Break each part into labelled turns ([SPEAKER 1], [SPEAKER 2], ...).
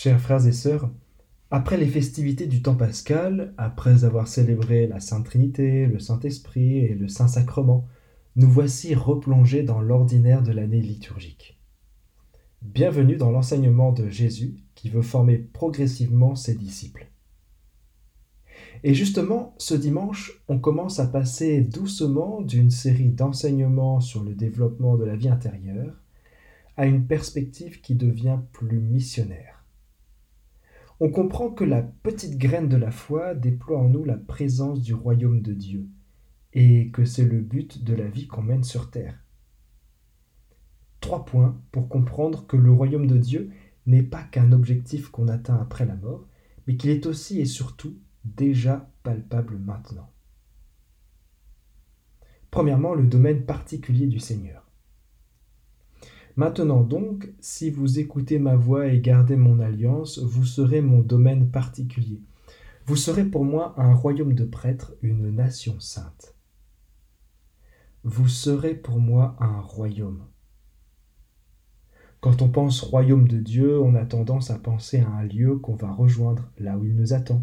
[SPEAKER 1] Chers frères et sœurs, après les festivités du temps pascal, après avoir célébré la Sainte Trinité, le Saint-Esprit et le Saint-Sacrement, nous voici replongés dans l'ordinaire de l'année liturgique. Bienvenue dans l'enseignement de Jésus qui veut former progressivement ses disciples. Et justement, ce dimanche, on commence à passer doucement d'une série d'enseignements sur le développement de la vie intérieure à une perspective qui devient plus missionnaire on comprend que la petite graine de la foi déploie en nous la présence du royaume de Dieu, et que c'est le but de la vie qu'on mène sur terre. Trois points pour comprendre que le royaume de Dieu n'est pas qu'un objectif qu'on atteint après la mort, mais qu'il est aussi et surtout déjà palpable maintenant. Premièrement, le domaine particulier du Seigneur. Maintenant donc, si vous écoutez ma voix et gardez mon alliance, vous serez mon domaine particulier. Vous serez pour moi un royaume de prêtres, une nation sainte. Vous serez pour moi un royaume. Quand on pense royaume de Dieu, on a tendance à penser à un lieu qu'on va rejoindre là où il nous attend.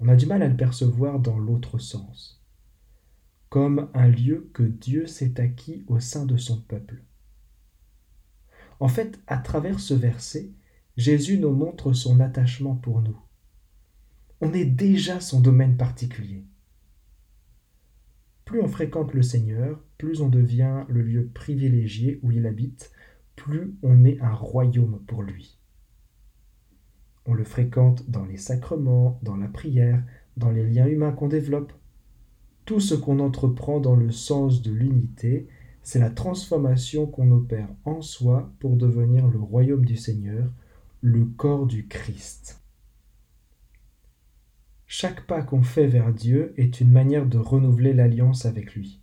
[SPEAKER 1] On a du mal à le percevoir dans l'autre sens, comme un lieu que Dieu s'est acquis au sein de son peuple. En fait, à travers ce verset, Jésus nous montre son attachement pour nous. On est déjà son domaine particulier. Plus on fréquente le Seigneur, plus on devient le lieu privilégié où il habite, plus on est un royaume pour lui. On le fréquente dans les sacrements, dans la prière, dans les liens humains qu'on développe. Tout ce qu'on entreprend dans le sens de l'unité c'est la transformation qu'on opère en soi pour devenir le royaume du Seigneur, le corps du Christ. Chaque pas qu'on fait vers Dieu est une manière de renouveler l'alliance avec lui.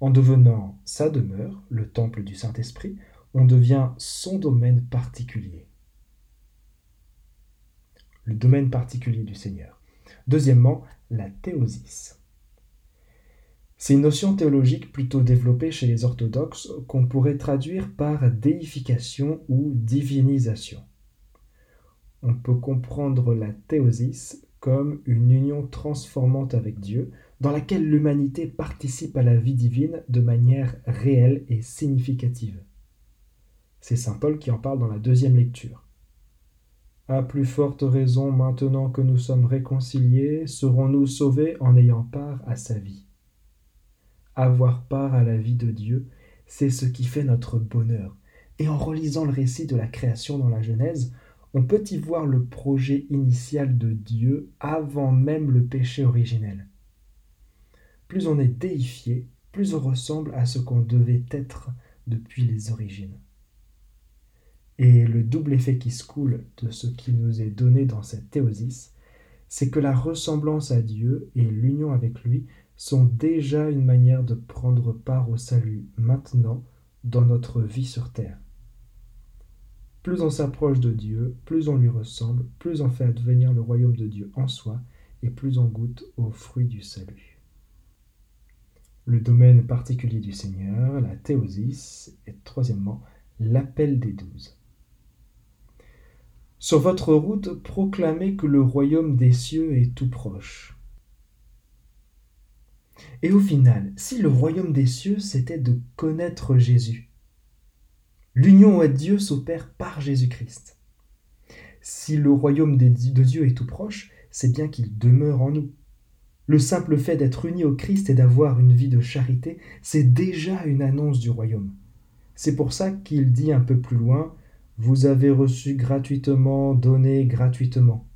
[SPEAKER 1] En devenant sa demeure, le temple du Saint-Esprit, on devient son domaine particulier. Le domaine particulier du Seigneur. Deuxièmement, la théosis. C'est une notion théologique plutôt développée chez les orthodoxes qu'on pourrait traduire par déification ou divinisation. On peut comprendre la théosis comme une union transformante avec Dieu, dans laquelle l'humanité participe à la vie divine de manière réelle et significative. C'est Saint Paul qui en parle dans la deuxième lecture. À plus forte raison, maintenant que nous sommes réconciliés, serons-nous sauvés en ayant part à sa vie? Avoir part à la vie de Dieu, c'est ce qui fait notre bonheur. Et en relisant le récit de la création dans la Genèse, on peut y voir le projet initial de Dieu avant même le péché originel. Plus on est déifié, plus on ressemble à ce qu'on devait être depuis les origines. Et le double effet qui se coule de ce qui nous est donné dans cette théosis, c'est que la ressemblance à Dieu et l'union avec lui sont déjà une manière de prendre part au salut maintenant dans notre vie sur terre. Plus on s'approche de Dieu, plus on lui ressemble, plus on fait advenir le royaume de Dieu en soi, et plus on goûte aux fruits du salut. Le domaine particulier du Seigneur, la théosis, et troisièmement, l'appel des douze. Sur votre route, proclamez que le royaume des cieux est tout proche. Et au final, si le royaume des cieux, c'était de connaître Jésus, l'union à Dieu s'opère par Jésus-Christ. Si le royaume de Dieu est tout proche, c'est bien qu'il demeure en nous. Le simple fait d'être uni au Christ et d'avoir une vie de charité, c'est déjà une annonce du royaume. C'est pour ça qu'il dit un peu plus loin, Vous avez reçu gratuitement, donné gratuitement.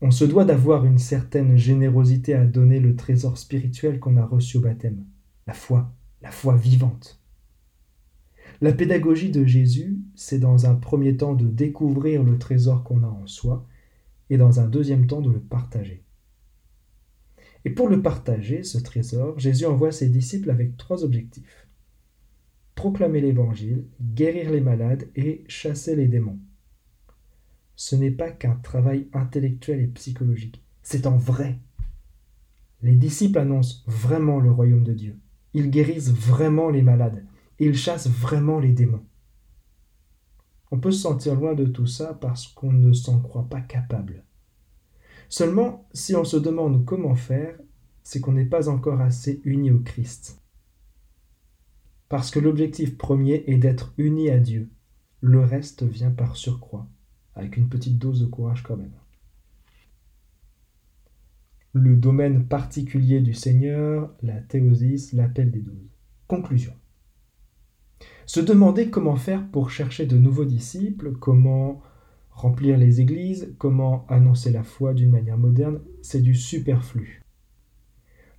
[SPEAKER 1] On se doit d'avoir une certaine générosité à donner le trésor spirituel qu'on a reçu au baptême, la foi, la foi vivante. La pédagogie de Jésus, c'est dans un premier temps de découvrir le trésor qu'on a en soi et dans un deuxième temps de le partager. Et pour le partager, ce trésor, Jésus envoie ses disciples avec trois objectifs. Proclamer l'Évangile, guérir les malades et chasser les démons ce n'est pas qu'un travail intellectuel et psychologique, c'est en vrai. Les disciples annoncent vraiment le royaume de Dieu. Ils guérissent vraiment les malades. Ils chassent vraiment les démons. On peut se sentir loin de tout ça parce qu'on ne s'en croit pas capable. Seulement, si on se demande comment faire, c'est qu'on n'est pas encore assez uni au Christ. Parce que l'objectif premier est d'être uni à Dieu. Le reste vient par surcroît, avec une petite dose de courage quand même. Le domaine particulier du Seigneur, la théosis, l'appel des douze. Conclusion. Se demander comment faire pour chercher de nouveaux disciples, comment remplir les églises, comment annoncer la foi d'une manière moderne, c'est du superflu.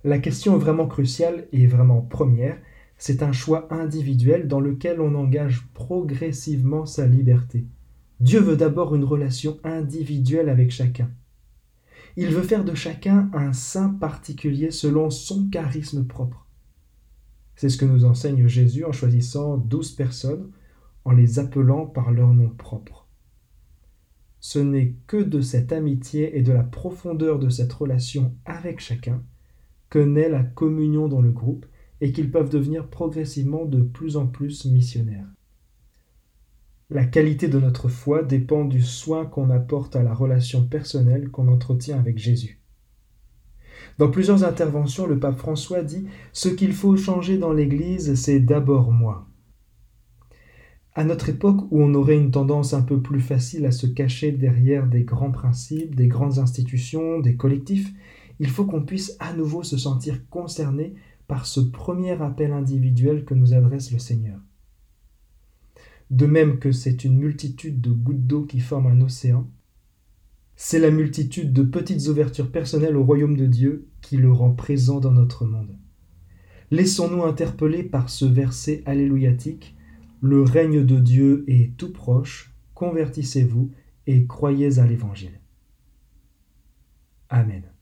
[SPEAKER 1] La question vraiment cruciale et vraiment première, c'est un choix individuel dans lequel on engage progressivement sa liberté. Dieu veut d'abord une relation individuelle avec chacun. Il veut faire de chacun un saint particulier selon son charisme propre. C'est ce que nous enseigne Jésus en choisissant douze personnes, en les appelant par leur nom propre. Ce n'est que de cette amitié et de la profondeur de cette relation avec chacun que naît la communion dans le groupe et qu'ils peuvent devenir progressivement de plus en plus missionnaires. La qualité de notre foi dépend du soin qu'on apporte à la relation personnelle qu'on entretient avec Jésus. Dans plusieurs interventions, le pape François dit Ce qu'il faut changer dans l'Église, c'est d'abord moi. À notre époque où on aurait une tendance un peu plus facile à se cacher derrière des grands principes, des grandes institutions, des collectifs, il faut qu'on puisse à nouveau se sentir concerné par ce premier appel individuel que nous adresse le Seigneur. De même que c'est une multitude de gouttes d'eau qui forment un océan, c'est la multitude de petites ouvertures personnelles au royaume de Dieu qui le rend présent dans notre monde. Laissons-nous interpeller par ce verset alléluiatique Le règne de Dieu est tout proche, convertissez-vous et croyez à l'Évangile. Amen.